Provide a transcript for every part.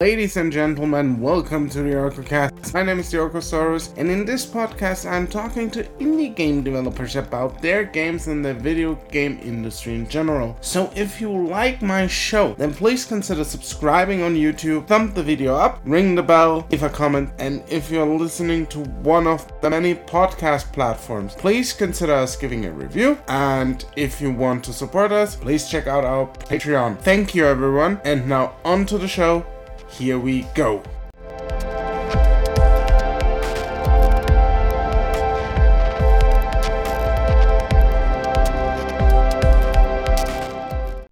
Ladies and gentlemen, welcome to the OrcoCast. My name is the Orcosaurus, and in this podcast, I'm talking to indie game developers about their games and the video game industry in general. So, if you like my show, then please consider subscribing on YouTube, thumb the video up, ring the bell, leave a comment, and if you're listening to one of the many podcast platforms, please consider us giving a review. And if you want to support us, please check out our Patreon. Thank you, everyone, and now on to the show. Here we go.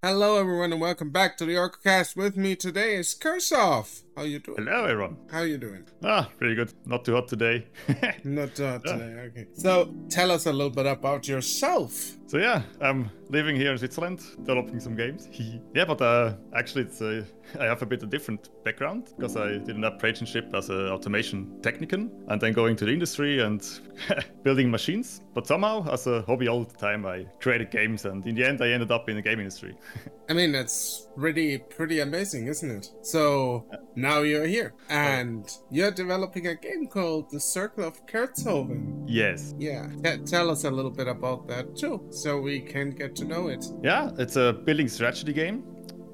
Hello, everyone, and welcome back to the OrcoCast. With me today is Kursoff. How you doing? Hello, everyone. How you doing? Ah, pretty good. Not too hot today. Not too hot today. Okay. So, tell us a little bit about yourself. So yeah, I'm living here in Switzerland, developing some games. yeah, but uh, actually, it's uh, I have a bit of different background because I did an apprenticeship as an automation technician, and then going to the industry and building machines. But somehow, as a hobby all the time, I created games, and in the end, I ended up in the game industry. I mean, that's pretty pretty amazing, isn't it? So now you're here, and you're developing a game called The Circle of Kertzhoven. Yes. Yeah. T- tell us a little bit about that too, so we can get to know it. Yeah, it's a building strategy game,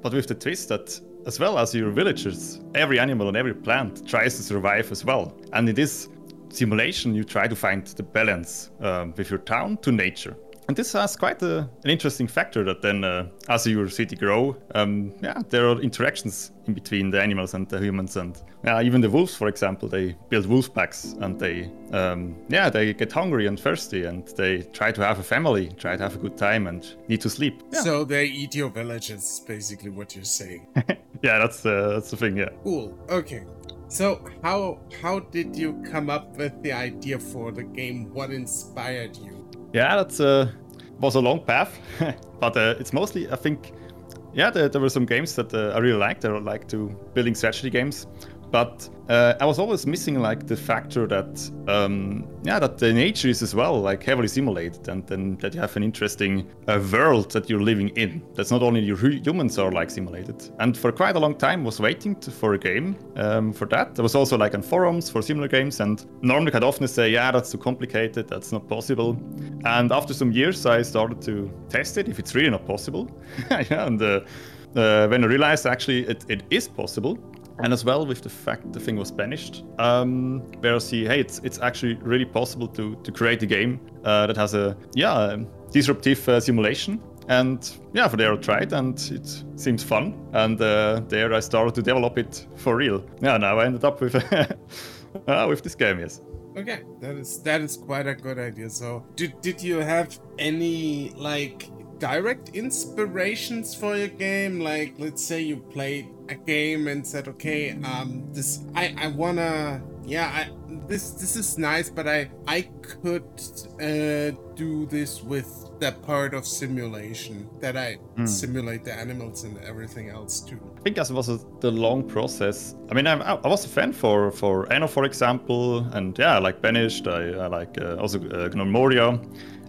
but with the twist that as well as your villagers, every animal and every plant tries to survive as well. And in this simulation, you try to find the balance um, with your town to nature. And this has quite a, an interesting factor that then, uh, as your city grow, um, yeah, there are interactions in between the animals and the humans, and yeah, even the wolves, for example, they build wolf packs, and they, um, yeah, they get hungry and thirsty, and they try to have a family, try to have a good time, and need to sleep. Yeah. So they eat your villages, basically what you're saying. yeah, that's uh, that's the thing. Yeah. Cool. Okay. So how how did you come up with the idea for the game? What inspired you? Yeah, that's uh, was a long path, but uh, it's mostly I think, yeah, there, there were some games that uh, I really liked. I like to building strategy games, but uh, I was always missing like the factor that um, yeah that the nature is as well like heavily simulated and then that you have an interesting uh, world that you're living in. That's not only your humans are like simulated. And for quite a long time was waiting to, for a game um, for that. There was also like on forums for similar games and normally I'd often say yeah that's too complicated that's not possible. And after some years I started to test it if it's really not possible. yeah, and uh, uh, when I realized actually it, it is possible and as well with the fact the thing was banished, um, where I see, hey, it's it's actually really possible to to create a game uh, that has a yeah disruptive uh, simulation. And yeah, for there I tried, and it seems fun. And uh, there I started to develop it for real. Yeah, now I ended up with uh, with this game. Yes. Okay, that is that is quite a good idea. So, did did you have any like direct inspirations for your game? Like, let's say you played a game and said, okay, um, this I I wanna, yeah, I this this is nice, but I I could uh, do this with that part of simulation that I mm. simulate the animals and everything else too. I think that was a, the long process. I mean, I, I was a fan for for Anno, for example, and yeah, I like Banished. I, I like uh, also uh, Gnomoria.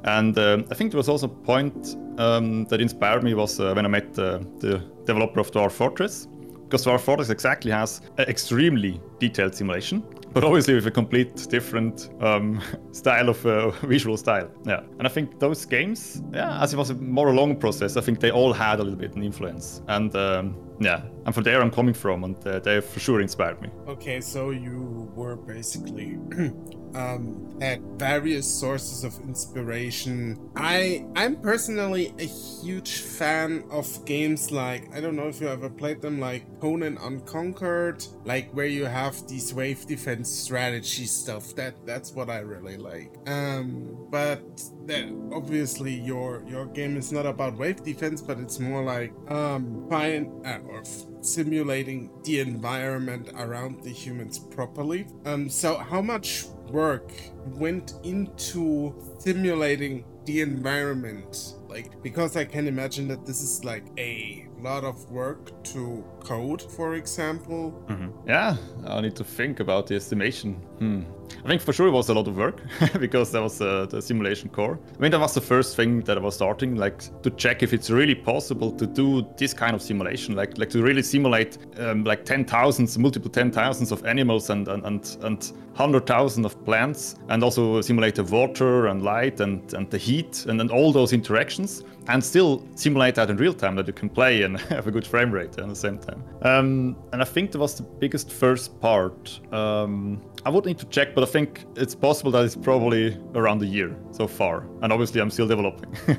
And uh, I think there was also a point um, that inspired me was uh, when I met uh, the developer of Dwarf Fortress, because Dwarf Fortress exactly has an extremely detailed simulation, but obviously with a complete different um, style of uh, visual style. Yeah, and I think those games, yeah, as it was a more long process, I think they all had a little bit an influence, and um, yeah, and from there I'm coming from, and uh, they for sure inspired me. Okay, so you were basically um, had various sources of inspiration. I I'm personally a huge fan of games like I don't know if you ever played them like Conan Unconquered, like where you have these wave defense strategy stuff. That that's what I really like. Um, but that obviously your your game is not about wave defense, but it's more like um uh, or f- simulating the environment around the humans properly. Um, so how much work went into simulating the environment? Like, because I can imagine that this is like a lot of work to code, for example. Mm-hmm. Yeah, I need to think about the estimation. Hmm. I think for sure it was a lot of work because that was uh, the simulation core. I mean, that was the first thing that I was starting, like to check if it's really possible to do this kind of simulation, like like to really simulate um, like ten thousands, multiple ten thousands of animals and and and, and hundred thousand of plants, and also simulate the water and light and and the heat and, and all those interactions, and still simulate that in real time that you can play and have a good frame rate at the same time. Um, and I think that was the biggest first part. Um, I would need to check, but I think it's possible that it's probably around a year so far. And obviously, I'm still developing.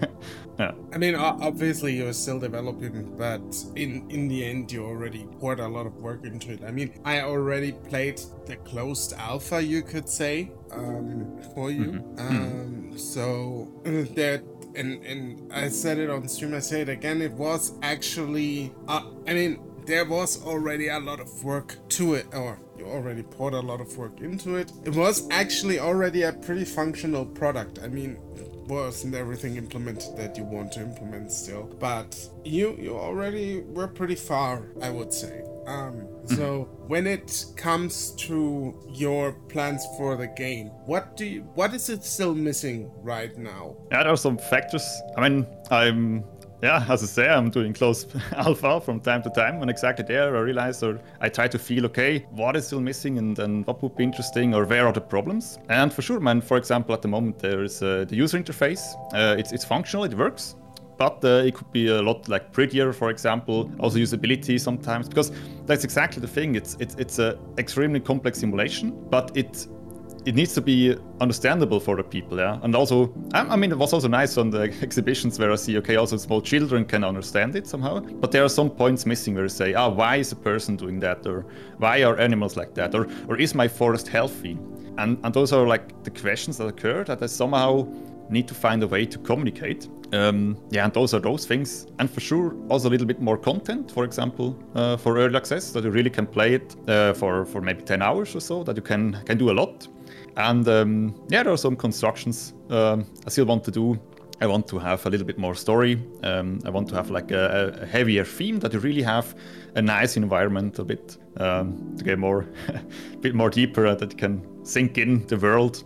yeah. I mean, obviously, you're still developing, but in in the end, you already poured a lot of work into it. I mean, I already played the closed alpha, you could say, um, for you. Mm-hmm. Um, so uh, that and and I said it on stream. I say it again. It was actually. Uh, I mean, there was already a lot of work to it, or you already poured a lot of work into it. It was actually already a pretty functional product. I mean, wasn't everything implemented that you want to implement still, but you you already were pretty far, I would say. Um, so when it comes to your plans for the game, what do you, what is it still missing right now? Yeah, there are some factors. I mean, I'm yeah, as I say, I'm doing close alpha from time to time. When exactly there, I realize or I try to feel, okay, what is still missing and, and what would be interesting or where are the problems? And for sure, man, for example, at the moment, there is uh, the user interface. Uh, it's, it's functional, it works. But uh, it could be a lot like prettier, for example, also usability sometimes, because that's exactly the thing. It's it's it's a extremely complex simulation, but it it needs to be understandable for the people, yeah. And also, I, mean, it was also nice on the exhibitions where I see, okay, also small children can understand it somehow. But there are some points missing where you say, ah, why is a person doing that, or why are animals like that, or or is my forest healthy? And and those are like the questions that occur that I somehow need to find a way to communicate. Um, yeah, and those are those things. And for sure, also a little bit more content, for example, uh, for early access, that you really can play it uh, for, for maybe 10 hours or so, that you can, can do a lot. And um, yeah, there are some constructions um, I still want to do. I want to have a little bit more story. Um, I want to have like a, a, heavier theme that you really have a nice environment a bit um, to get more, a bit more deeper uh, that you can sink in the world.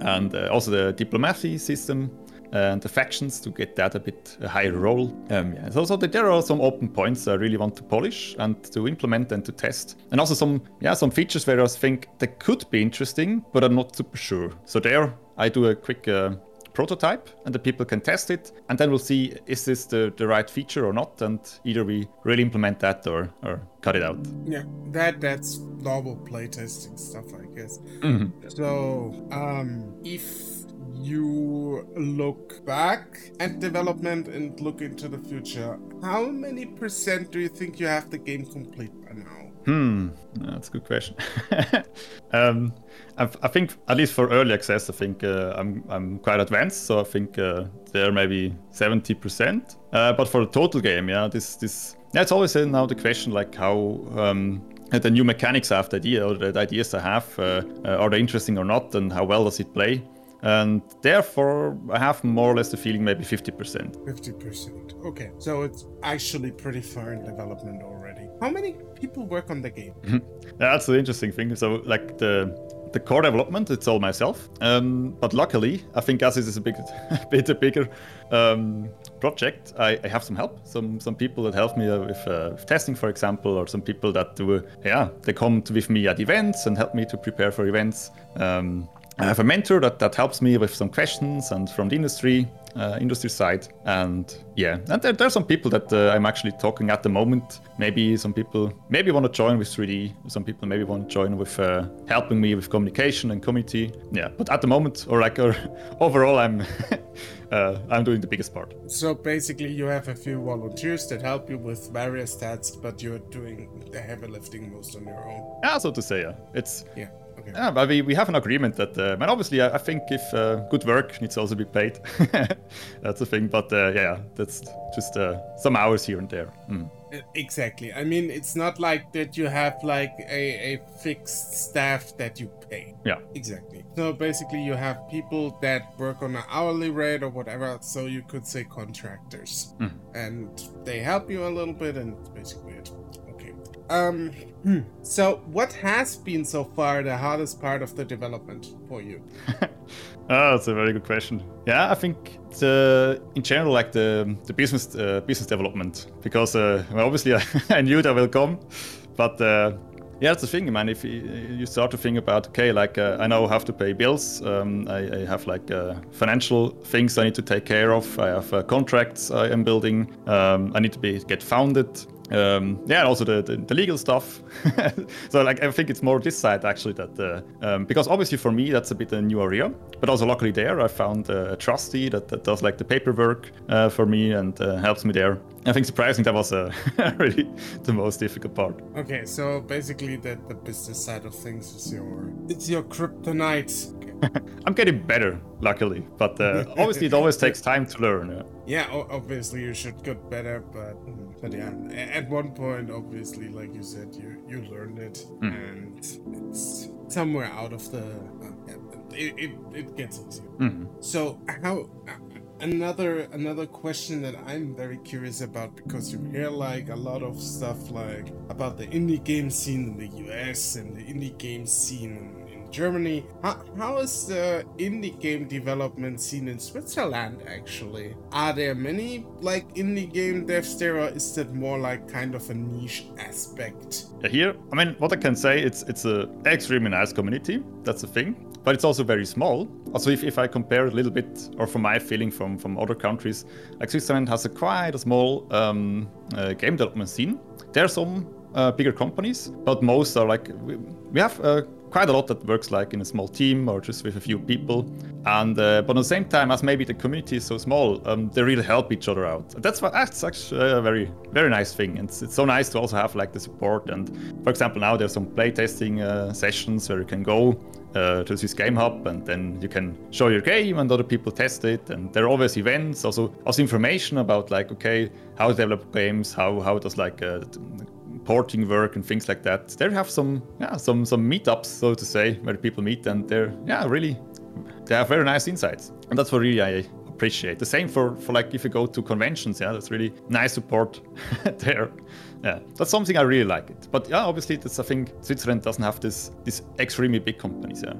And uh, also the diplomacy system and the factions to get that a bit a higher role. Um, yeah. So, so there are some open points I really want to polish and to implement and to test, and also some yeah some features where I think they could be interesting, but I'm not super sure. So there I do a quick. Uh, prototype and the people can test it and then we'll see is this the, the right feature or not and either we really implement that or, or cut it out yeah that that's normal playtesting stuff i guess mm-hmm. so um if you look back at development and look into the future, how many percent do you think you have the game complete by now? Hmm, that's a good question. um, I, I, think at least for early access, I think uh, I'm I'm quite advanced, so I think uh, there maybe seventy percent. Uh, but for the total game, yeah, this this yeah, it's always uh, now the question like how. Um, the new mechanics I have the idea or the ideas I have uh, uh, are they interesting or not, and how well does it play? And therefore I have more or less the feeling maybe 50%. 50%. Okay, so it's actually pretty far in development already. How many people work on the game? That's the interesting thing. So like the the core development, it's all myself. Um, but luckily, I think as it is a big, bit a bigger um, project, I, I, have some help. Some some people that help me with, uh, with, testing, for example, or some people that do, yeah, they come to, with me at events and help me to prepare for events. Um, I have a mentor that, that helps me with some questions and from the industry uh, industry side. And yeah and there, there are some people that uh, i'm actually talking at the moment. Maybe some people maybe want to join with 3d some people maybe want to join with uh, helping me with communication and community. Yeah but at the moment or like or overall i'm uh, i'm doing the biggest part. So basically you have a few volunteers that help you with various tasks but you're doing the heavy lifting most on your own. Yeah so to say yeah. It's yeah Okay. Yeah, but we, we have an agreement that, uh, and obviously, I, I think if uh, good work needs to also be paid, that's a thing. But uh, yeah, that's just uh, some hours here and there. Mm. Exactly. I mean, it's not like that you have like a, a fixed staff that you pay. Yeah. Exactly. So basically, you have people that work on an hourly rate or whatever. So you could say contractors, mm. and they help you a little bit, and basically it. Um, hmm. so what has been so far the hardest part of the development for you? oh, that's a very good question. Yeah, I think the in general like the the business uh, business development because uh, well, obviously I, I, knew that will come, but uh, yeah, that's the thing, man. If you start to think about, okay, like uh, I know how to pay bills, um, I, I, have like uh, financial things I need to take care of. I have uh, contracts I am building. Um, I need to be get founded. Um, yeah, and also the, the, the legal stuff. so like I think it's more this side actually that uh, um, because obviously for me that's a bit a new area, but also luckily there I found a trustee that, that does like the paperwork uh, for me and uh, helps me there. I think surprising that was uh, really the most difficult part. Okay, so basically that the business side of things is your it's your kryptonite. I'm getting better, luckily, but uh, obviously it always takes time to learn. Yeah, yeah obviously you should get better, but but yeah, at one point, obviously, like you said, you you learned it, mm. and it's somewhere out of the. Uh, it, it, it gets easier. Mm. So how another another question that I'm very curious about because you hear like a lot of stuff like about the indie game scene in the US and the indie game scene in, in Germany. How, how is the indie game development scene in Switzerland actually? Are there many like indie game devs there or is that more like kind of a niche aspect? Here, I mean, what I can say, it's it's a extremely nice community. That's the thing but it's also very small. Also, if, if I compare a little bit, or from my feeling from, from other countries, like Switzerland has a quite a small um, uh, game development scene. There are some uh, bigger companies, but most are like we, we have uh, quite a lot that works like in a small team or just with a few people. And uh, but at the same time, as maybe the community is so small, um, they really help each other out. That's what that's actually a very very nice thing. It's it's so nice to also have like the support. And for example, now there's some playtesting uh, sessions where you can go uh, to this game hub and then you can show your game and other people test it and there are always events also also information about like okay how to develop games how how does like uh, porting work and things like that there have some yeah some some meetups so to say where people meet and they're yeah really they have very nice insights and that's what really i appreciate the same for for like if you go to conventions yeah that's really nice support there yeah, that's something I really like it. But yeah, obviously, that's I think Switzerland doesn't have this this extremely big companies. Yeah,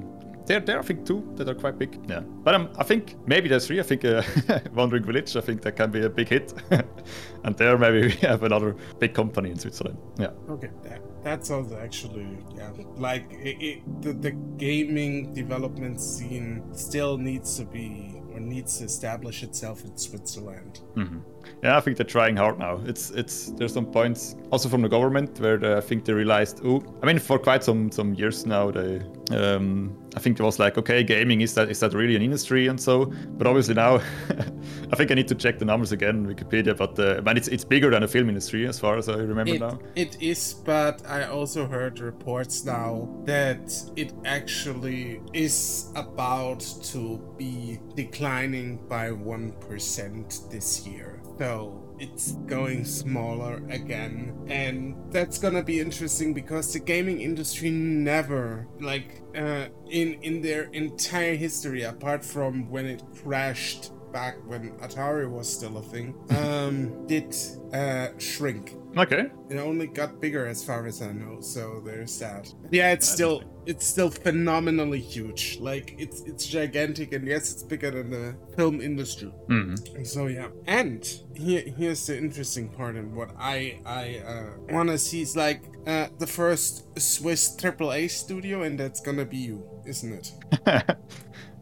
there there I think two that are quite big. Yeah, but um, I think maybe there's three. I think uh, Wandering Village. I think that can be a big hit, and there maybe we have another big company in Switzerland. Yeah. Okay, that that sounds actually yeah like it, it, the the gaming development scene still needs to be or needs to establish itself in Switzerland. Mm-hmm. Yeah, I think they're trying hard now. It's it's there's some points also from the government where the, I think they realized. Oh, I mean, for quite some some years now, they um, I think it was like, okay, gaming is that is that really an industry and so. But obviously now, I think I need to check the numbers again, Wikipedia. But uh, man, it's it's bigger than the film industry as far as I remember it, now. It is, but I also heard reports now that it actually is about to be declining by one percent this year. So it's going smaller again. And that's gonna be interesting because the gaming industry never, like, uh, in, in their entire history, apart from when it crashed back when Atari was still a thing, um, did uh, shrink. Okay. It only got bigger as far as I know, so there's that. Yeah, it's still it's still phenomenally huge. Like it's it's gigantic, and yes, it's bigger than the film industry. Mm-hmm. So yeah, and here here's the interesting part, and what I I uh, want to see is like uh, the first Swiss AAA studio, and that's gonna be you, isn't it?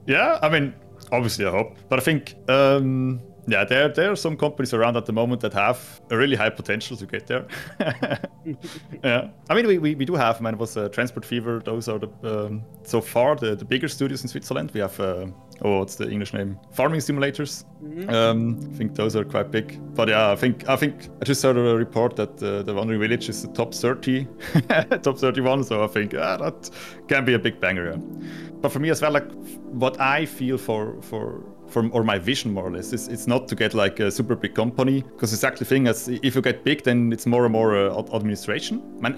yeah, I mean, obviously I hope, but I think. Um yeah, there there are some companies around at the moment that have a really high potential to get there. yeah, I mean we, we, we do have man was uh, Transport Fever. Those are the um, so far the, the bigger studios in Switzerland. We have uh, oh what's the English name? Farming simulators. Mm-hmm. Um, I think those are quite big. But yeah, I think I think I just heard a report that uh, the Wandering Village is the top 30, top 31. So I think ah, that can be a big banger. Yeah. But for me as well, like what I feel for for or my vision more or less. Is it's not to get like a super big company because exactly thing as if you get big then it's more and more uh, administration. Man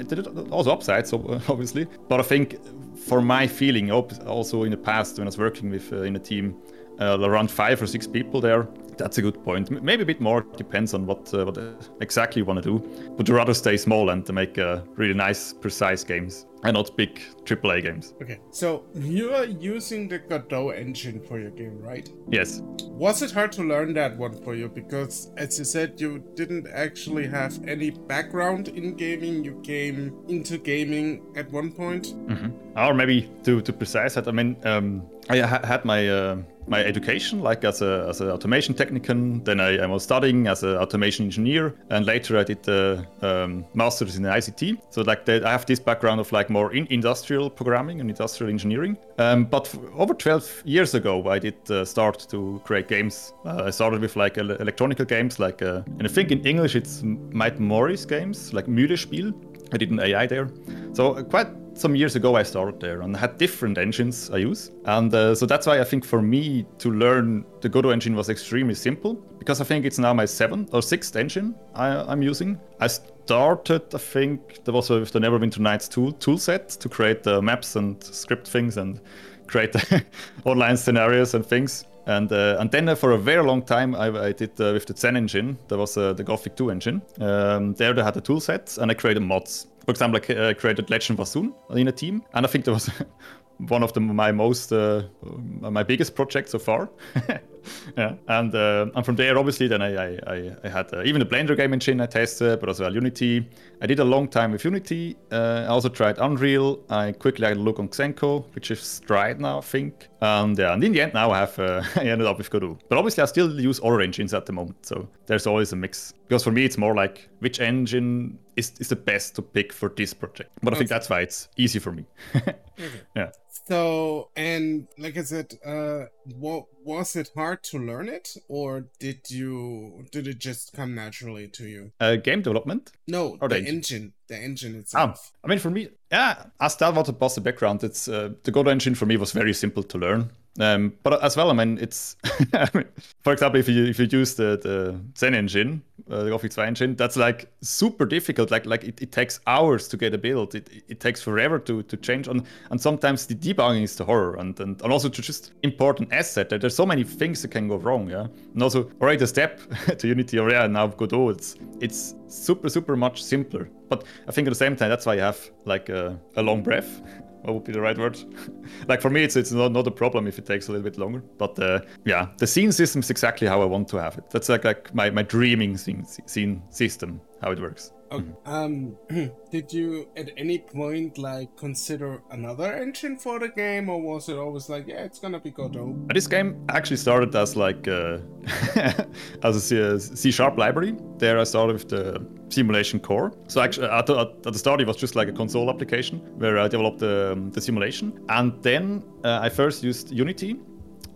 also upsides obviously. But i think for my feeling also in the past when i was working with uh, in a team uh, around five or six people there That's a good point. Maybe a bit more depends on what uh, what exactly you want to do. But rather stay small and to make uh, really nice, precise games and not big AAA games. Okay, so you are using the Godot engine for your game, right? Yes. Was it hard to learn that one for you? Because, as you said, you didn't actually have any background in gaming. You came into gaming at one point. Mm-hmm. Or maybe to to precise that, I mean, um, I ha- had my. Uh, my education, like as a as an automation technician. Then I, I was studying as an automation engineer, and later I did the um, masters in ICT. So like the, I have this background of like more in industrial programming and industrial engineering. Um, but over 12 years ago, I did uh, start to create games. Uh, I started with like electronic games, like uh, and I think in English it's Might Morris games, like Mühlespiel. I did an AI there. So quite some years ago I started there and had different engines I use. And uh, so that's why I think for me to learn the Godot engine was extremely simple because I think it's now my seventh or sixth engine I, am using. I started, I think, there was with the Neverwinter Nights tool, tool set to create the maps and script things and create online scenarios and things. And uh, and then uh, for a very long time I, I did uh, with the Zen engine. There was uh, the Gothic 2 engine. Um, there they had a tool set and I created mods. For example, I uh, created Legend Wasun in a team, and I think that was one of the, my most uh, my biggest projects so far. yeah, and uh, and from there, obviously, then I I, I had uh, even the Blender game engine I tested, but as well Unity. I did a long time with Unity. Uh, I also tried Unreal. I quickly had a look on Xenko, which is Stride now, I think. And yeah, and in the end, now I have uh, I ended up with Godot. But obviously, I still use other engines at the moment, so there's always a mix. Because for me, it's more like which engine is, is the best to pick for this project. But I think that's why it's easy for me. okay. Yeah. So, and like I said, uh, what was it hard to learn it, or did you did it just come naturally to you? Uh, game development? No, or the, the engine, the engine itself. Ah, I mean, for me, yeah, as that was about the background, it's uh, the Godot engine for me was very simple to learn. Um, but as well, I mean, it's I mean, for example, if you if you use the the Zen engine, uh, 2 engine, that's like super difficult. Like like it, it takes hours to get a build. It, it takes forever to to change, and and sometimes the debugging is the horror, and and, and also to just import an asset. There's so many things that can go wrong. Yeah, and also already the step to Unity or yeah now Godot, it's it's super super much simpler. But I think at the same time, that's why you have like a, a long breath what would be the right word? like for me, it's it's not, not a problem if it takes a little bit longer. But uh, yeah, the scene system is exactly how I want to have it. That's like like my, my dreaming scene, scene system, how it works. Okay. Um, did you at any point like consider another engine for the game, or was it always like, yeah, it's gonna be Godot? This game actually started as like uh, as a C sharp library. There, I started with the simulation core. So actually, at the, at the start, it was just like a console application where I developed the, um, the simulation, and then uh, I first used Unity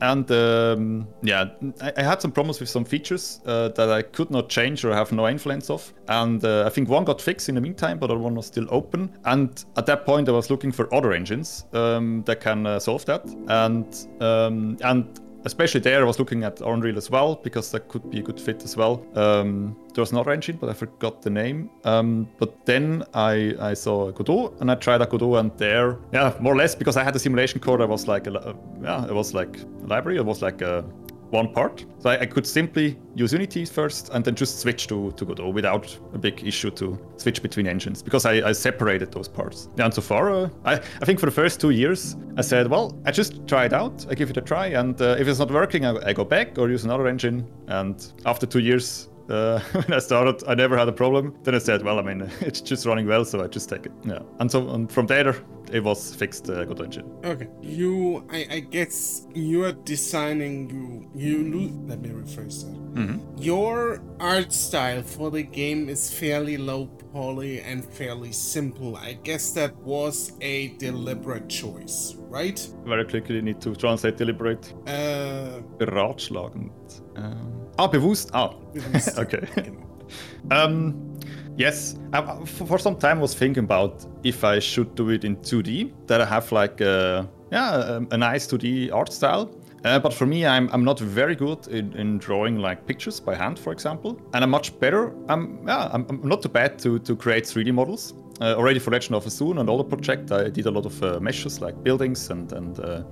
and um, yeah, I, I, had some problems with some features uh, that I could not change or have no influence of. And uh, I think one got fixed in the meantime, but the other one was still open. And at that point, I was looking for other engines um, that can uh, solve that. And um, and especially there, I was looking at Unreal as well because that could be a good fit as well. Um, there was another engine, but I forgot the name. Um, but then I, I saw Godot and I tried a Godot, and there, yeah, more or less because I had the simulation code, I was like, a, yeah, it was like a library. It was like a one part. So I, I, could simply use Unity first and then just switch to, to Godot without a big issue to switch between engines because I, I separated those parts. And so far, uh, I, I think for the first two years, I said, well, I just try it out, I give it a try, and uh, if it's not working, I, I go back or use another engine. And after two years, uh, when I started, I never had a problem. Then I said, well, I mean, it's just running well, so I just take it. Yeah. And so and from there, it was fixed uh, Godot engine. Okay. You, I, I guess you are designing, you, you, let me rephrase that. Mm-hmm. Your art style for the game is fairly low poly and fairly simple. I guess that was a deliberate choice, right? Very quickly need to translate deliberate. Uh, Ratschlagend. Um, Ah, bewusst. Ah. Bewusst. okay. um, yes, I, for some time I was thinking about if I should do it in 2D, that I have like a, yeah, a, a nice 2D art style. Uh, but for me, I'm, I'm not very good in, in drawing like pictures by hand, for example. And I'm much better. I'm yeah, I'm, I'm not too bad to, to create 3D models. uh, already for Legend of Ahssun and other project, I did a lot of uh, meshes like buildings and and uh,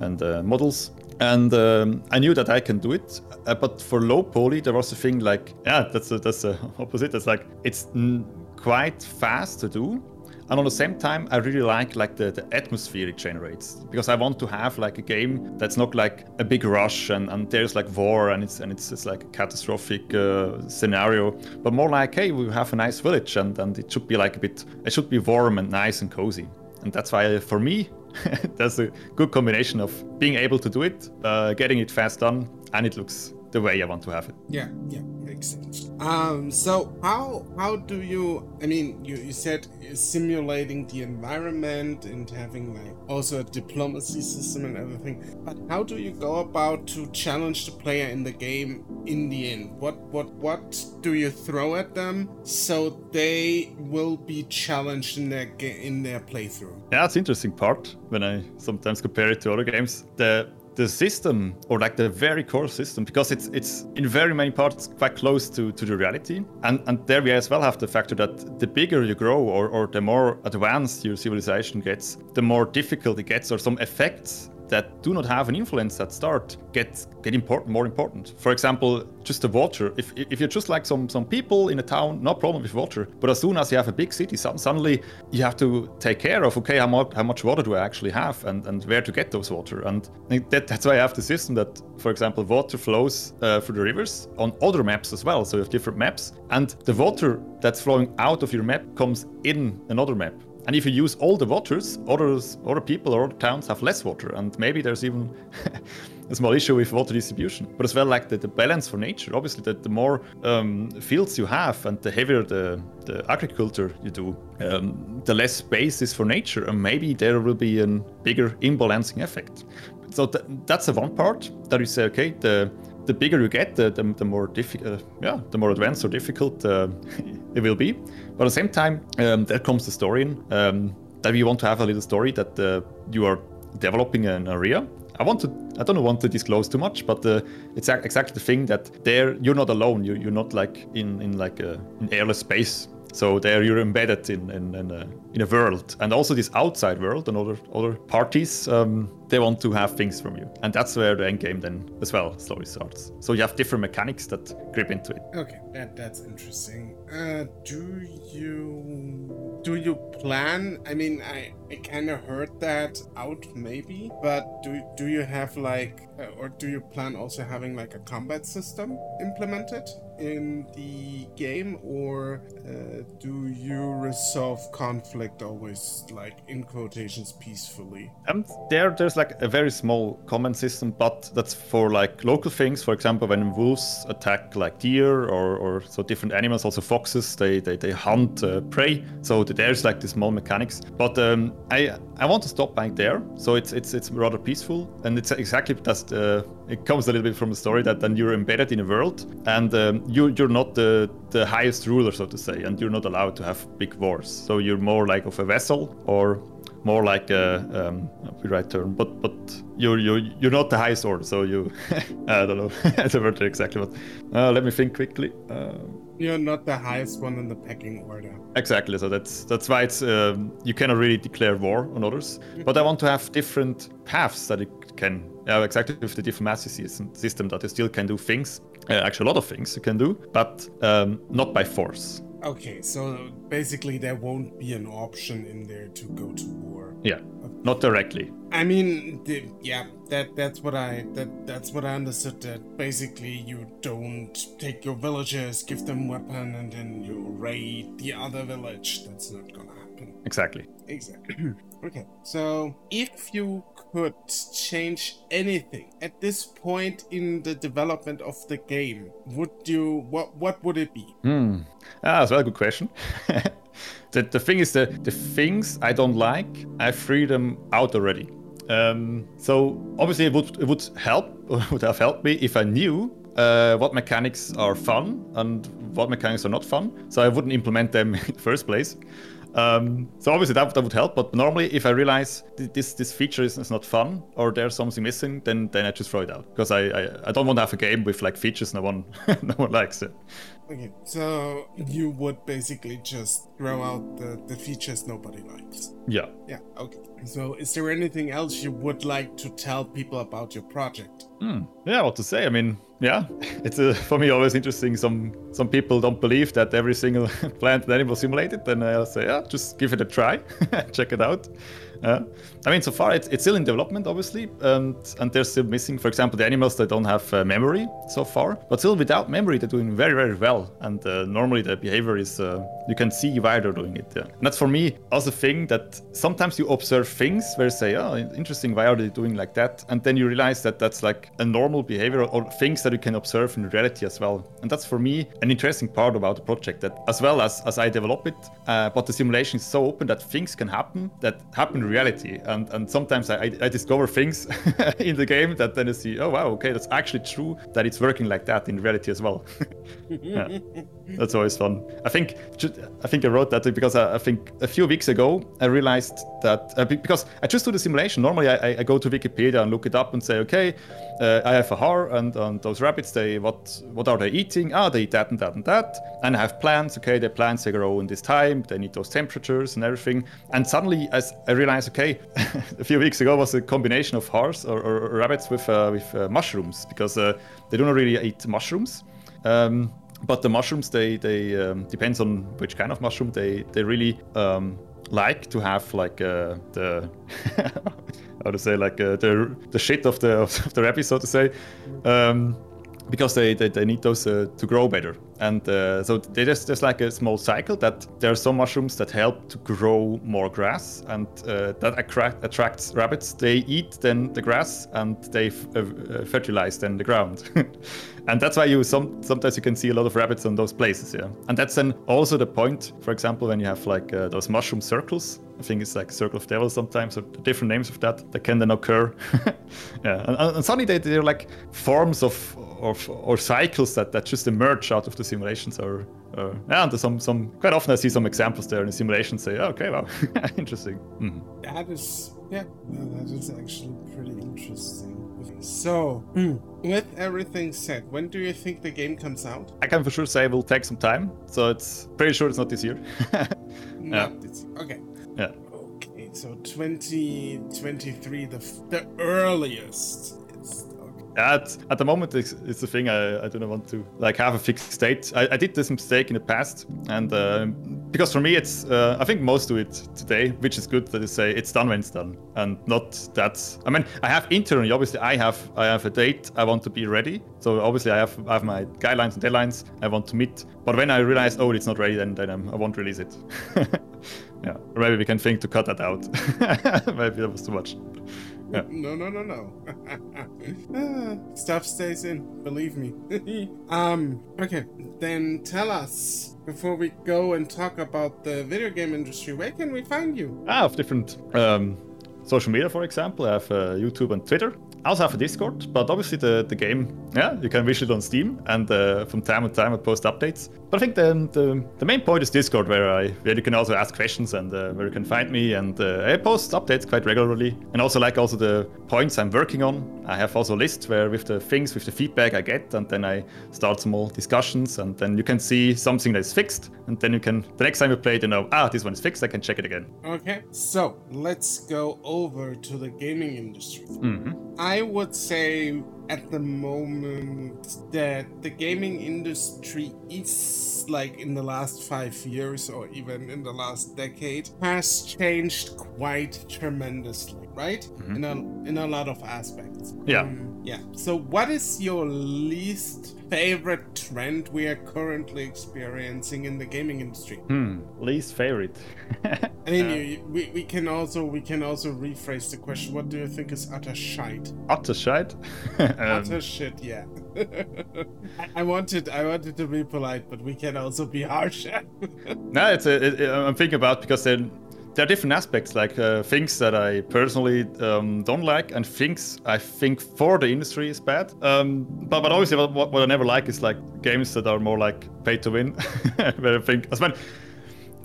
and uh, models, and um, I knew that I can do it. Uh, but for low poly, there was a thing like yeah, that's a, that's the opposite. It's like it's n- quite fast to do, and on the same time i really like like the, the atmosphere it generates because i want to have like a game that's not like a big rush and, and there's like war and it's and it's, it's like a catastrophic uh, scenario but more like hey we have a nice village and, and it should be like a bit it should be warm and nice and cozy and that's why for me that's a good combination of being able to do it uh, getting it fast done and it looks the way I want to have it. Yeah, yeah, makes sense. Um, so how how do you? I mean, you you said simulating the environment and having like also a diplomacy system and everything. But how do you go about to challenge the player in the game in the end? What what what do you throw at them so they will be challenged in their in their playthrough? Yeah, that's interesting part when I sometimes compare it to other games. The the system or like the very core system because it's it's in very many parts quite close to, to the reality. And and there we as well have the factor that the bigger you grow or, or the more advanced your civilization gets the more difficult it gets or some effects that do not have an influence at start get get important more important. For example, just the water. If if you're just like some some people in a town, no problem with water. But as soon as you have a big city, suddenly you have to take care of okay, how much how much water do I actually have, and and where to get those water. And that, that's why I have the system that, for example, water flows uh, through the rivers on other maps as well. So you have different maps, and the water that's flowing out of your map comes in another map. And if you use all the waters, others, other people or other towns have less water, and maybe there's even a small issue with water distribution. But as well, like the, the balance for nature. Obviously, the, the more um, fields you have, and the heavier the, the agriculture you do, um, the less space is for nature, and maybe there will be a bigger imbalancing effect. So th- that's the one part that you say, okay, the the bigger you get, the, the, the more uh, yeah, the more advanced or difficult uh, it will be. But at the same time, um, there comes the story in um, that we want to have a little story that uh, you are developing an area. I want to, I don't want to disclose too much, but uh, it's exactly the thing that there you're not alone. You, you're not like in in like a, in airless space. So there you're embedded in in, in, a, in a world, and also this outside world and other other parties. Um, they want to have things from you, and that's where the end game then as well slowly starts. So you have different mechanics that grip into it. Okay, that that's interesting. Uh, do you do you plan? I mean, I I kind of heard that out maybe, but do do you have like, uh, or do you plan also having like a combat system implemented? in the game, or uh, do you resolve conflict always like in quotations peacefully? Um, there, there's like a very small command system, but that's for like local things. For example, when wolves attack like deer or, or so different animals, also foxes, they they, they hunt uh, prey. So there's like the small mechanics. But um, I I want to stop back there. So it's it's it's rather peaceful, and it's exactly that's the it comes a little bit from the story that then you're embedded in a world and um, you, you're not the, the highest ruler, so to say, and you're not allowed to have big wars. So you're more like of a vessel or more like a um, the right term, but but you're you're you're not the highest order, so you I don't know the word exactly, but uh, let me think quickly. Uh, you're not the highest one in the pecking order. Exactly. So that's that's why it's um, you cannot really declare war on others. But I want to have different paths that it can. Yeah, exactly with the different diplomacy system that you still can do things. Uh, actually, a lot of things you can do, but um, not by force. Okay, so basically there won't be an option in there to go to war. Yeah, not directly. I mean, the, yeah, that that's what I that that's what I understood. That basically you don't take your villagers, give them weapon, and then you raid the other village. That's not gonna happen. Exactly. Exactly. okay, so if you could change anything at this point in the development of the game, would you what what would it be? Hmm. Ah, that's a very good question. the, the thing is that the things I don't like, I free them out already. Um, so obviously it would it would help would have helped me if I knew uh, what mechanics are fun and what mechanics are not fun. So I wouldn't implement them in the first place. Um, so obviously that, that would help, but normally if I realize this this feature is, is not fun or there's something missing, then then I just throw it out because I, I, I don't want to have a game with like features no one no one likes it. Okay, so you would basically just throw out the, the features nobody likes. Yeah. Yeah, okay. So is there anything else you would like to tell people about your project? Hmm. Yeah, what to say? I mean, yeah, it's uh, for me always interesting. Some some people don't believe that every single plant and animal simulated. Then I'll say, yeah, just give it a try, check it out. Uh, I mean, so far it's, it's still in development, obviously, and and they're still missing. For example, the animals they don't have uh, memory so far, but still without memory they're doing very very well. And uh, normally the behavior is uh, you can see why they're doing it. Yeah. And that's for me also a thing that sometimes you observe things where you say, oh, interesting, why are they doing like that? And then you realize that that's like a normal behavior or things that you can observe in reality as well. And that's for me an interesting part about the project that as well as as I develop it, uh, but the simulation is so open that things can happen that happen reality. And and sometimes I, I discover things in the game that then I see, oh wow, okay, that's actually true that it's working like that in reality as well. That's always fun. I think I think I wrote that because I, I think a few weeks ago I realized that uh, because I just do the simulation. Normally I, I, go to Wikipedia and look it up and say, okay, uh, I have a har and, and those rabbits, they what what are they eating? Ah, they eat that and that and that. And I have plants. Okay, the plants they grow in this time. They need those temperatures and everything. And suddenly as I realized, okay, a few weeks ago was a combination of or, or, or rabbits with uh, with uh, mushrooms because uh, they don't really eat mushrooms. Um, but the mushrooms, they they um, depends on which kind of mushroom. They they really um, like to have like uh, the how to say like uh, the the shit of the of the rabbit, so to say. Um, because they, they, they need those uh, to grow better. And uh, so there's, there's like a small cycle that there are some mushrooms that help to grow more grass, and uh, that attract, attracts rabbits. They eat then the grass and they uh, uh, fertilize then the ground. and that's why you some, sometimes you can see a lot of rabbits on those places, yeah. And that's then also the point, for example, when you have like uh, those mushroom circles. I think it's like Circle of Devil sometimes, or different names of that that can then occur. yeah, and, and suddenly they, they're like forms of or, or cycles that, that just emerge out of the simulations are, uh, yeah, and some some quite often I see some examples there in the simulation say, oh, okay, wow, interesting. Mm. That is yeah, that is actually pretty interesting. So, mm, with everything said, when do you think the game comes out? I can for sure say it will take some time, so it's pretty sure it's not this year. not yeah. this year. Okay. Yeah. Okay, so 2023, the the earliest at, at the moment, it's, it's the thing I, I don't want to like have a fixed date. I, I did this mistake in the past, and uh, because for me, it's uh, I think most do it today, which is good that they say it's done when it's done, and not that. I mean, I have internally, obviously, I have I have a date. I want to be ready. So obviously, I have I have my guidelines and deadlines I want to meet. But when I realize, oh, it's not ready, then then I'm, I not release it. yeah, or maybe we can think to cut that out. maybe that was too much. Yeah. No, no, no, no. Stuff stays in, believe me. um, okay, then tell us before we go and talk about the video game industry, where can we find you? I have different um, social media, for example. I have uh, YouTube and Twitter. I also have a Discord, but obviously the, the game, yeah, you can wish it on Steam, and uh, from time to time I post updates. But I think the, the, the main point is Discord, where I where you can also ask questions and uh, where you can find me, and uh, I post updates quite regularly. And also like also the points I'm working on. I have also a list where with the things with the feedback I get, and then I start small discussions, and then you can see something that is fixed, and then you can the next time you play it, you know, ah, this one is fixed. I can check it again. Okay, so let's go over to the gaming industry. Mm-hmm. I would say at the moment that the gaming industry is like in the last five years or even in the last decade has changed quite tremendously right? Mm-hmm. in a in a lot of aspects. Yeah. Um, yeah. So, what is your least favorite trend we are currently experiencing in the gaming industry? Hmm. Least favorite. I mean, uh, you, we, we can also we can also rephrase the question. What do you think is utter shite? Utter shite. um, utter shit. Yeah. I, I wanted I wanted to be polite, but we can also be harsh. no, it's a, it, I'm thinking about because then there are different aspects, like uh, things that I personally um, don't like, and things I think for the industry is bad. Um, but but obviously, what, what, I never like is like games that are more like pay to win. Where I think, I mean,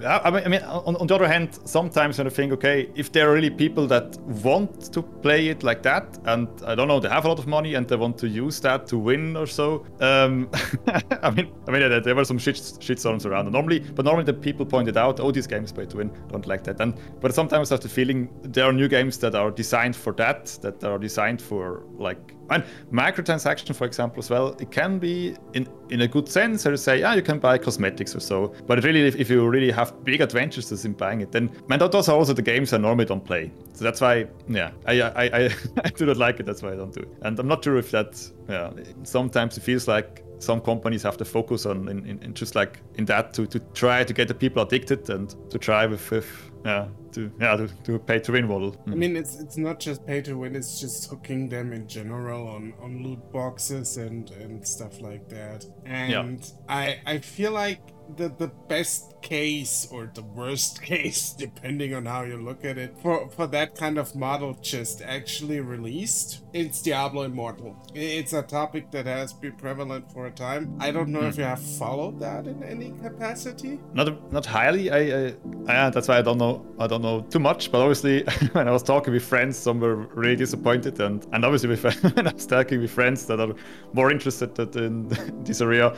I mean, on, on, the other hand, sometimes when I think, okay, if there are really people that want to play it like that, and I don't know, they have a lot of money and they want to use that to win or so. Um, I mean, I mean, there were some shit shitstorms around. Normally, but normally the people pointed out, oh, these games pay to win. Don't like that. And but sometimes I have the feeling there are new games that are designed for that, that are designed for like and microtransaction, for example, as well, it can be in, in a good sense, or you say, yeah, you can buy cosmetics or so. But really, if, if you really have big adventures in buying it, then man, those are also the games I normally don't play. So that's why, yeah, I I, I, I do not like it. That's why I don't do it. And I'm not sure if that's, yeah, sometimes it feels like some companies have to focus on in, in, in, just like in that to, to try to get the people addicted and to try with, with yeah to yeah to, to pay to win model. Mm. I mean, it's it's not just pay to win; it's just hooking them in general on on loot boxes and and stuff like that. And yeah. I I feel like the the best case or the worst case depending on how you look at it for for that kind of model just actually released it's diablo immortal. It's a topic that has been prevalent for a time. I don't know mm. if you have followed that in any capacity. Not not highly. I, I, I that's why i don't know i don't know too much but obviously when i was talking with friends some were really disappointed and and obviously with when i was talking with friends that are more interested in this area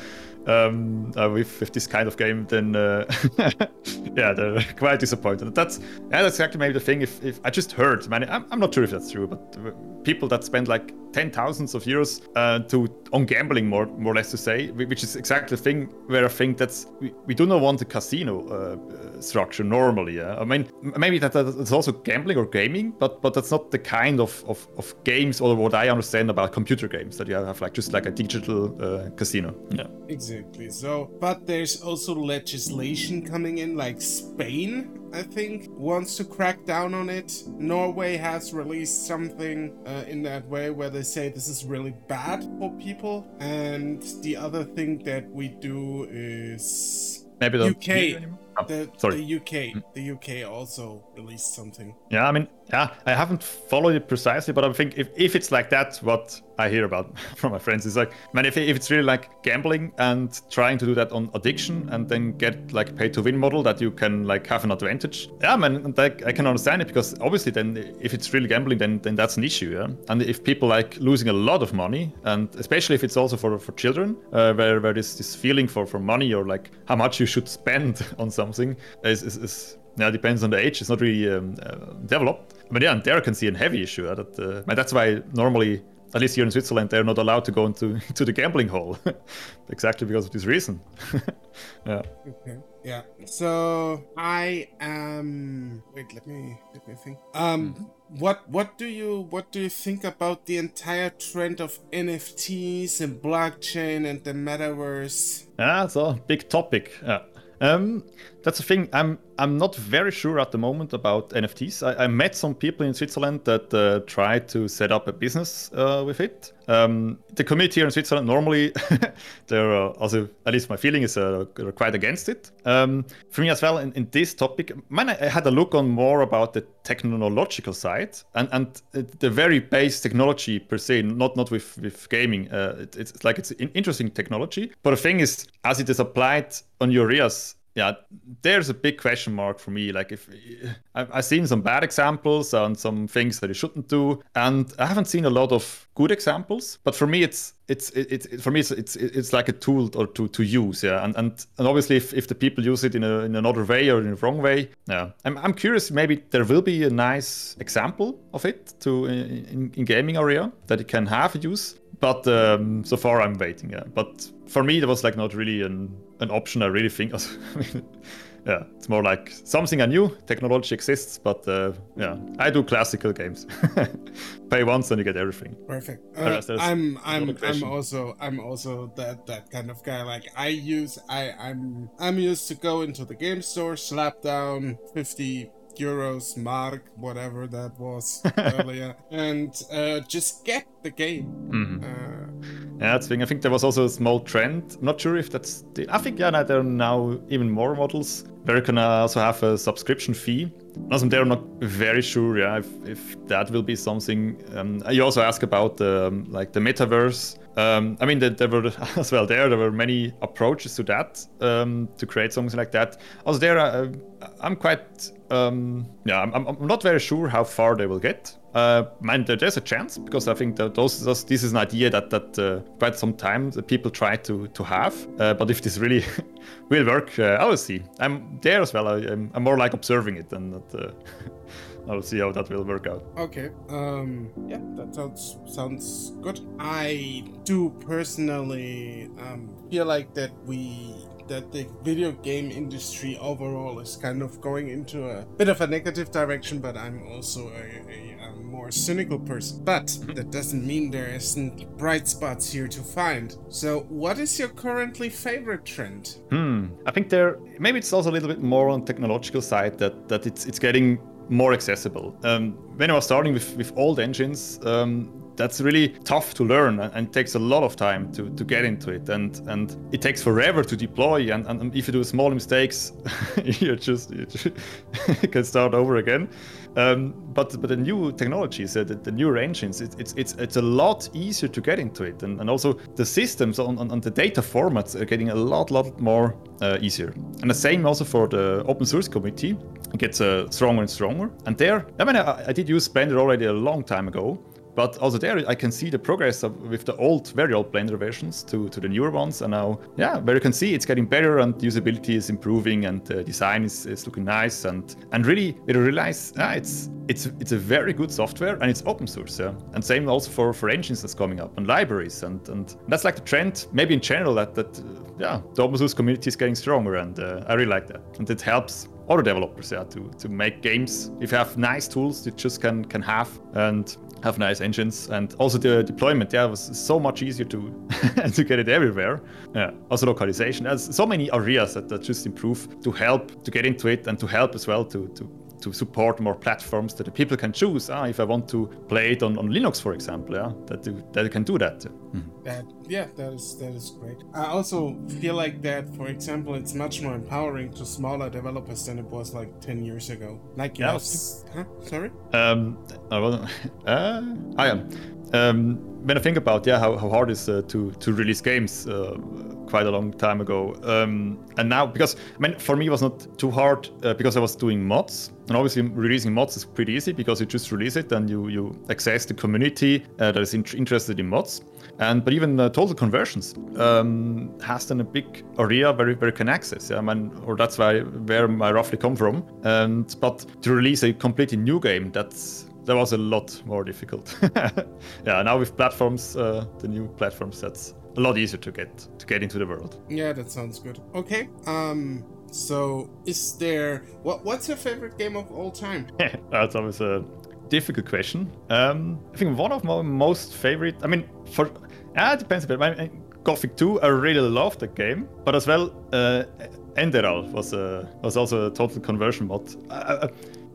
um, uh, with, with this kind of game, then uh, yeah, they're quite disappointed. That's yeah, that's exactly maybe the thing. If, if I just heard, man, I'm, I'm not sure if that's true, but people that spend like ten thousands of euros uh, to on gambling, more more or less to say, which is exactly the thing where I think that's we, we do not want a casino uh, structure normally. Yeah? I mean, maybe that that's also gambling or gaming, but but that's not the kind of, of, of games or what I understand about computer games that you have like just like a digital uh, casino. Yeah. Exactly Exactly. So, but there's also legislation coming in, like Spain, I think, wants to crack down on it. Norway has released something uh, in that way where they say this is really bad for people. And the other thing that we do is maybe the UK. Oh, the, sorry. the UK, the UK also released something. Yeah, I mean, yeah, I haven't followed it precisely, but I think if, if it's like that, what I hear about from my friends is like, man, if, if it's really like gambling and trying to do that on addiction and then get like pay to win model that you can like have an advantage. Yeah, man, I can understand it because obviously then if it's really gambling, then then that's an issue. Yeah, and if people like losing a lot of money, and especially if it's also for for children, uh, where where this this feeling for for money or like how much you should spend on something is is, is yeah, depends on the age. It's not really um, uh, developed. But yeah, and there I can see a heavy issue. That, uh, that's why normally, at least here in Switzerland, they're not allowed to go into to the gambling hall, exactly because of this reason. yeah. Okay. Yeah. So I am. Wait. Let me let me think. Um. Mm-hmm. What what do you what do you think about the entire trend of NFTs and blockchain and the metaverse? Yeah, so big topic. Yeah. Um, that's the thing. I'm I'm not very sure at the moment about NFTs. I, I met some people in Switzerland that uh, tried to set up a business uh, with it. Um, the community here in Switzerland normally, they're uh, also at least my feeling is uh, quite against it. Um, for me as well in, in this topic, man, I had a look on more about the technological side and and the very base technology per se, not not with with gaming. Uh, it, it's like it's an interesting technology, but the thing is, as it is applied on your ears yeah, there's a big question mark for me. Like, if I've seen some bad examples and some things that you shouldn't do, and I haven't seen a lot of good examples. But for me, it's it's it's it, for me it's, it's it's like a tool or to to use. Yeah, and and, and obviously, if, if the people use it in a in another way or in a wrong way, yeah, I'm I'm curious. Maybe there will be a nice example of it to in, in gaming area that it can have use. But um, so far, I'm waiting. Yeah, but for me, there was like not really an an option. I really think. yeah, it's more like something I knew. Technology exists, but uh, yeah, I do classical games. Pay once and you get everything. Perfect. Uh, I'm I'm I'm also I'm also that that kind of guy. Like I use I I'm I'm used to go into the game store, slap down fifty euros, mark, whatever that was earlier, and uh, just get the game. Mm-hmm. Uh, yeah, that's thing. I think there was also a small trend. I'm not sure if that's. The, I think yeah, there are now even more models where you can also have a subscription fee. Also, they're not very sure. Yeah, if, if that will be something. Um, you also ask about um, like the metaverse Um, I mean, there, were as well there. There were many approaches to that um, to create something like that. Also, there, uh, I'm quite um, yeah, I'm, I'm, not very sure how far they will get. Uh, man, there's a chance because I think that those, those this is an idea that that uh, quite some time people try to to have. Uh, but if this really will work, uh, I will see. I'm there as well. I, am more like observing it than that. I'll see how that will work out. Okay. Um. Yeah, that sounds sounds good. I do personally um, feel like that we that the video game industry overall is kind of going into a bit of a negative direction, but I'm also a, a, a more cynical person. But that doesn't mean there isn't bright spots here to find. So, what is your currently favorite trend? Hmm. I think there maybe it's also a little bit more on technological side that that it's it's getting more accessible. Um, when I was starting with, with old engines, um, that's really tough to learn and takes a lot of time to, to get into it. And and it takes forever to deploy. And, and if you do small mistakes you just you can start over again. Um, but but the new technologies uh, the, the newer engines it, it's it's it's a lot easier to get into it. And, and also the systems on, on, on the data formats are getting a lot lot more uh, easier. And the same also for the open source community. it gets uh, stronger and stronger and there I mean I, I did use Blender already a long time ago but also there, I can see the progress of, with the old, very old Blender versions to, to the newer ones. And now, yeah, where you can see it's getting better and usability is improving and the design is, is looking nice. And and really, you realize ah, it's it's it's a very good software and it's open source. Yeah? And same also for, for engines that's coming up and libraries. And, and that's like the trend, maybe in general, that, that uh, yeah, the open source community is getting stronger. And uh, I really like that. And it helps other developers yeah, to, to make games. If you have nice tools, you just can can have. And have nice engines and also the deployment yeah was so much easier to to get it everywhere yeah also localization there's so many areas that, that just improve to help to get into it and to help as well to to to support more platforms that the people can choose. Ah, if I want to play it on, on Linux, for example, yeah, that that can do that. Mm. That yeah, that is that is great. I also feel like that, for example, it's much more empowering to smaller developers than it was like ten years ago. Like yeah, huh? sorry. Um, I wasn't. Uh, I am. Um, when I think about yeah how, how hard it is uh, to to release games uh, quite a long time ago. Um, and now because I mean for me it was not too hard uh, because I was doing mods. And obviously releasing mods is pretty easy because you just release it and you you access the community uh, that is in- interested in mods. And but even uh, total conversions um, has then a big area where, where you can access yeah I mean or that's why where I roughly come from. And but to release a completely new game that's that was a lot more difficult. yeah, now with platforms, uh, the new platforms, that's a lot easier to get to get into the world. Yeah, that sounds good. Okay. Um. So, is there what? What's your favorite game of all time? that's always a difficult question. Um, I think one of my most favorite. I mean, for yeah, it depends a bit. I mean, Gothic 2, I really love the game, but as well, uh, Enderal was a was also a total conversion mod. Uh,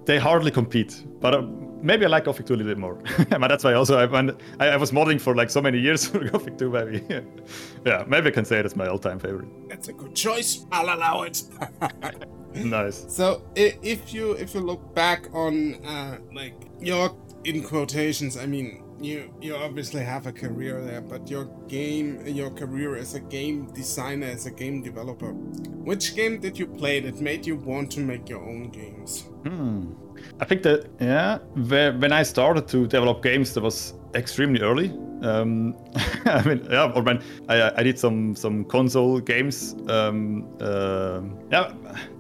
they hardly compete, but. Uh, maybe I like Gothic 2 a little bit more. but that's why also I, when, I, I, was modding for like so many years for Gothic 2, maybe. yeah, maybe I can say it's my all-time favorite. That's a good choice. I'll allow it. nice. So if you if you look back on uh, like your in quotations, I mean you you obviously have a career there, but your game your career as a game designer, as a game developer, which game did you play that made you want to make your own games? Hmm. I think that yeah, when I started to develop games, that was extremely early. Um, I mean, yeah, or when I, I did some some console games. Um, uh, yeah,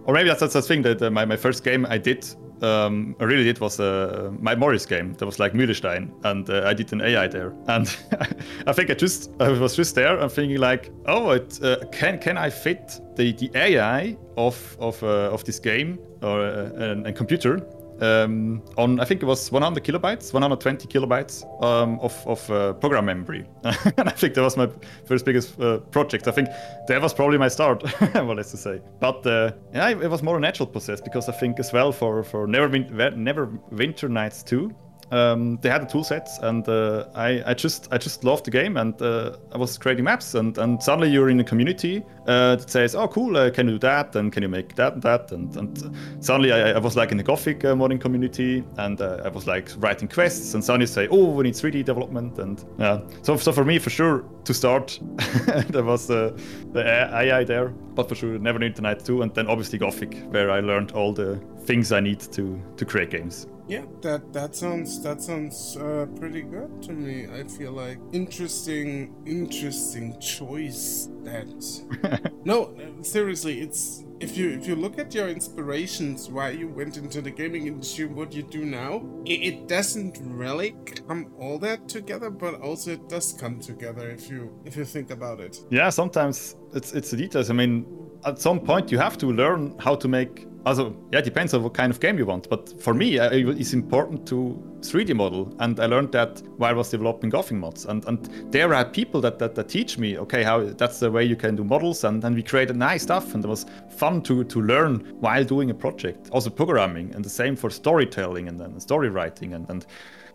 or maybe that's the thing that uh, my, my first game I did um, I really did was uh, my Morris game. That was like Mühlestein, and uh, I did an AI there. And I think I just I was just there. I'm thinking like, oh, it, uh, can can I fit the, the AI of of uh, of this game or uh, a computer um, on I think it was 100 kilobytes, 120 kilobytes um, of, of uh, program memory, and I think that was my first biggest uh, project. I think that was probably my start, well, let's say. But uh, yeah, it was more a natural process because I think as well for for Never Win- Never Winter Nights 2, um, they had the tool sets, and uh, I, I just I just loved the game, and uh, I was creating maps, and, and suddenly you're in a community uh, that says, oh cool, uh, can you do that, and can you make that and that, and, and suddenly I, I was like in the Gothic uh, modding community, and uh, I was like writing quests, and suddenly say, oh we need 3D development, and yeah, so so for me for sure to start, there was the AI there, but for sure Neverwinter Nights 2, and then obviously Gothic, where I learned all the things I need to to create games. Yeah, that that sounds that sounds uh, pretty good to me. I feel like interesting, interesting choice. That no, seriously, it's if you if you look at your inspirations, why you went into the gaming industry, what you do now, it, it doesn't really come all that together, but also it does come together if you if you think about it. Yeah, sometimes it's it's the details. I mean, at some point you have to learn how to make also, yeah, it depends on what kind of game you want. But for me, it's important to 3D model, and I learned that while I was developing Gothic mods. And and there are people that, that, that teach me, okay, how that's the way you can do models, and then we created nice stuff, and it was fun to to learn while doing a project. Also programming, and the same for storytelling and then story writing and and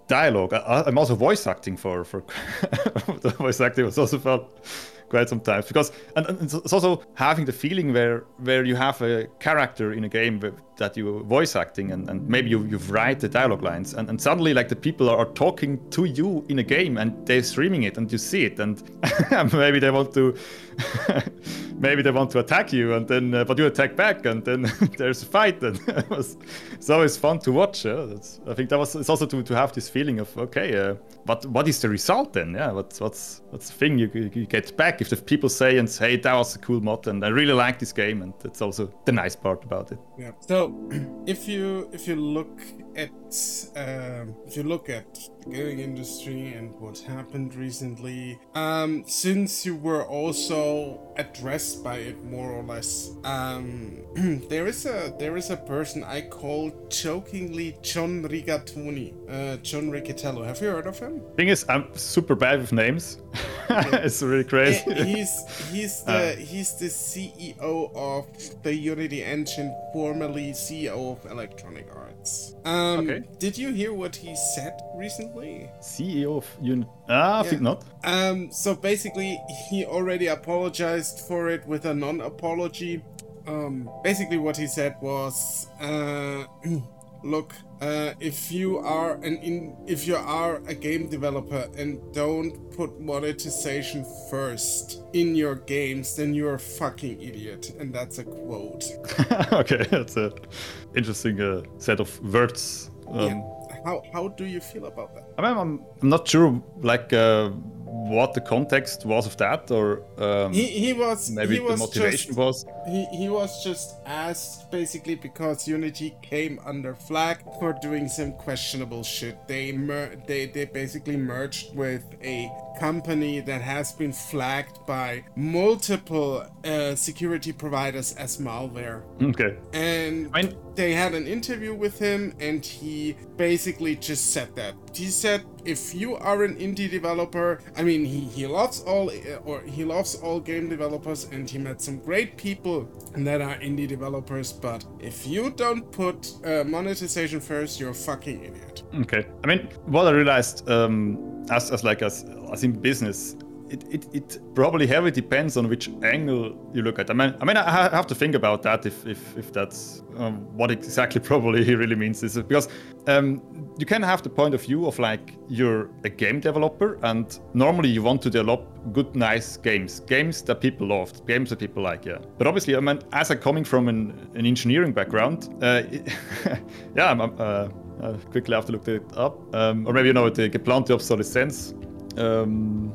dialogue. I, am also voice acting for for voice acting was also fun quite sometimes because and, and, it's also having the feeling where where you have a character in a game that you voice acting and, and maybe you, you write the dialogue lines. And, and suddenly like the people are talking to you in a game and they're streaming it and you see it and maybe they want to maybe they want to attack you and then uh, but you attack back and then there's a fight and it was, it's always fun to watch yeah? i think that was it's also to, to have this feeling of okay uh, what what is the result then? Yeah what's what's what's the thing you, you get back if the people say and say hey, that was a cool mod and i really like this game. And that's also the nice part about it. Yeah. So if you if you look at um, if you look at the gaming industry and what happened recently, um, since you were also addressed by it more or less, um, there is a there is a person I call jokingly John Rigatoni, uh, John Riccitiello. Have you heard of him? Thing is, I'm super bad with names. it's really crazy. he's he's the uh. he's the CEO of the Unity Engine, formerly CEO of Electronic Arts. Um, okay. Did you hear what he said recently? CEO of Unity. Ah, I yeah. think not. Um, so basically, he already apologized for it with a non-apology. Um, basically, what he said was, uh, look, uh, if you are an in, if you are a game developer and don't put monetization first in your games, then you're a fucking idiot, and that's a quote. okay, that's a interesting uh, set of words. Um, yeah. How how do you feel about that? I mean, I'm, I'm not sure, like. Uh, what the context was of that, or um, he, he was maybe he the was motivation just, was. He, he was just asked basically because Unity came under flag for doing some questionable shit. They mer- they they basically merged with a company that has been flagged by multiple uh, security providers as malware. Okay. And I mean, they had an interview with him, and he basically just said that. He said, if you are an indie developer, I mean, he, he loves all or he loves all game developers, and he met some great people that are indie developers. But if you don't put uh, monetization first, you're a fucking idiot. Okay. I mean, what I realized um, as as like as as in business it, it, it probably heavily depends on which angle you look at. I mean, I mean, I have to think about that if if, if that's um, what exactly probably he really means is because um, you can have the point of view of like you're a game developer and normally you want to develop good, nice games, games that people love, games that people like, yeah. But obviously, I mean, as I'm coming from an, an engineering background, uh, yeah, I'm, uh, I quickly have to look it up, um, or maybe you know the geplante obsolescence. Um,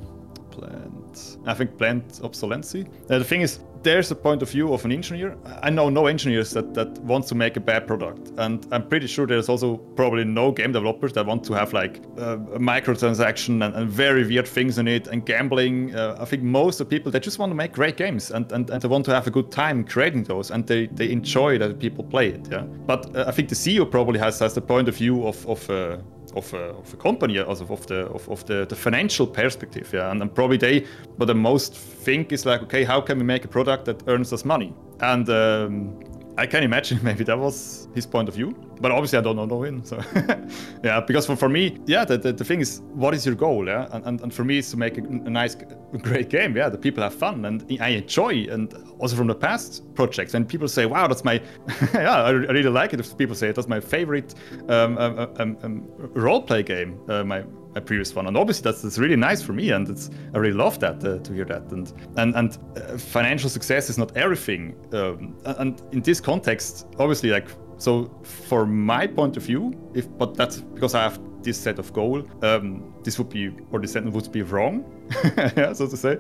plant. I think plant obsolescence. Uh, the thing is, there's a point of view of an engineer. I know no engineers that, that wants to make a bad product, and I'm pretty sure there's also probably no game developers that want to have like uh, microtransaction and, and, very weird things in it and gambling. Uh, I think most of the people they just want to make great games and, and, and they want to have a good time creating those, and they, they enjoy that people play it. Yeah, but uh, I think the CEO probably has has the point of view of of uh, of a, of a company, also of the of, of the, the financial perspective. Yeah, and, and probably they, but the most think is like, okay, how can we make a product that earns us money? And um, I can imagine maybe that was his point of view. But obviously I don't know the win. So yeah, because for, for me, yeah, the, the, the thing is, what is your goal? Yeah, and, and, and for me, it's to make a, a nice, great game. Yeah, the people have fun and I enjoy. And also from the past projects, when people say, "Wow, that's my," yeah, I, I really like it. If people say that's my favorite um, um, um, um role play game, uh, my my previous one, and obviously that's, that's really nice for me, and it's I really love that uh, to hear that. And and and uh, financial success is not everything, um, and in this context, obviously, like so for my point of view, if but that's because I have this set of goal, um, this would be or this sentence would be wrong, yeah, so to say.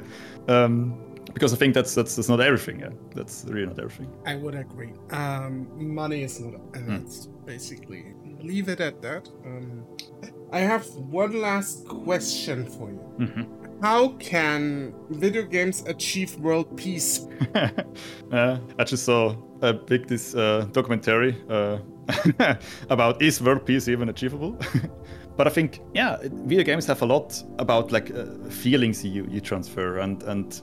Um, because I think that's that's that's not everything. Yeah, that's really not everything. I would agree. Um, money is not, and mm. that's basically leave it at that. Um, I have one last question for you. Mm-hmm. How can video games achieve world peace? uh, I just saw a big this uh, documentary uh, about is world peace even achievable? but I think yeah, video games have a lot about like uh, feelings you you transfer, and and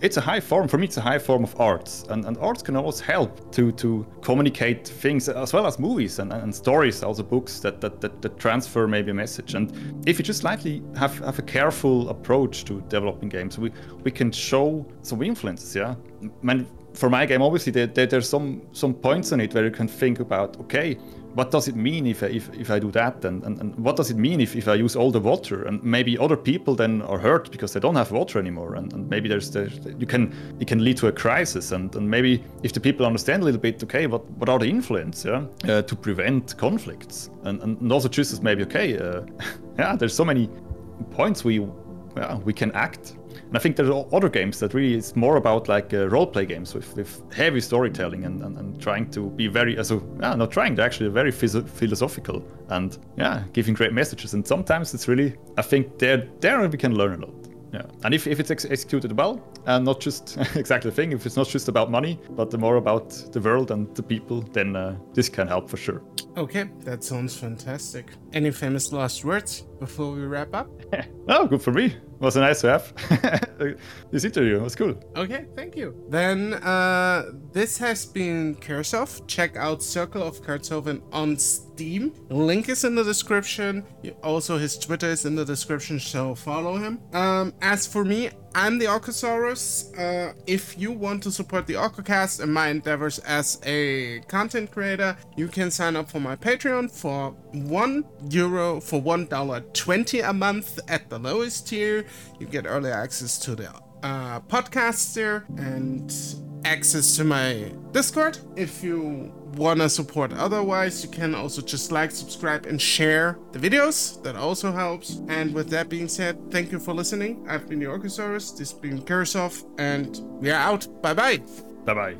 it's a high form for me. It's a high form of arts, and and arts can always help to to communicate things as well as movies and, and stories, also books that, that that, that transfer maybe a message. And if you just slightly have have a careful approach to developing games, we we can show some influences. Yeah, I Man, for my game, obviously there, there, there's some some points on it where you can think about okay what does it mean if I, if, if I do that? And, and, and what does it mean if, if I use all the water? And maybe other people then are hurt because they don't have water anymore. And, and maybe there's the, you can it can lead to a crisis. And, and maybe if the people understand a little bit okay what, what are the influence yeah uh, to prevent conflicts? And, and also just as maybe okay uh, yeah there's so many points we yeah, we can act and I think there are other games that really is more about like uh, role play games with, with heavy storytelling and, and, and trying to be very, so yeah, not trying, they're actually very phys- philosophical and yeah, giving great messages. And sometimes it's really, I think there, there we can learn a lot. Yeah, and if, if it's ex- executed well and not just exactly the thing, if it's not just about money, but the more about the world and the people, then uh, this can help for sure. Okay, that sounds fantastic. Any famous last words before we wrap up? oh, good for me was a nice to have this interview. It was cool. Okay, thank you. Then uh, this has been Karisov. Check out Circle of Kartoven on Steam. Link is in the description. Also, his Twitter is in the description, so follow him. Um, as for me, I'm the Orcosaurus. Uh, if you want to support the Orcocast and my endeavors as a content creator, you can sign up for my Patreon for one euro for one dollar twenty a month at the lowest tier. You get early access to the uh, podcast there and access to my Discord. If you want to support otherwise, you can also just like, subscribe, and share the videos. That also helps. And with that being said, thank you for listening. I've been the Orcosaurus, this has been Karisov, and we are out. Bye bye. Bye bye.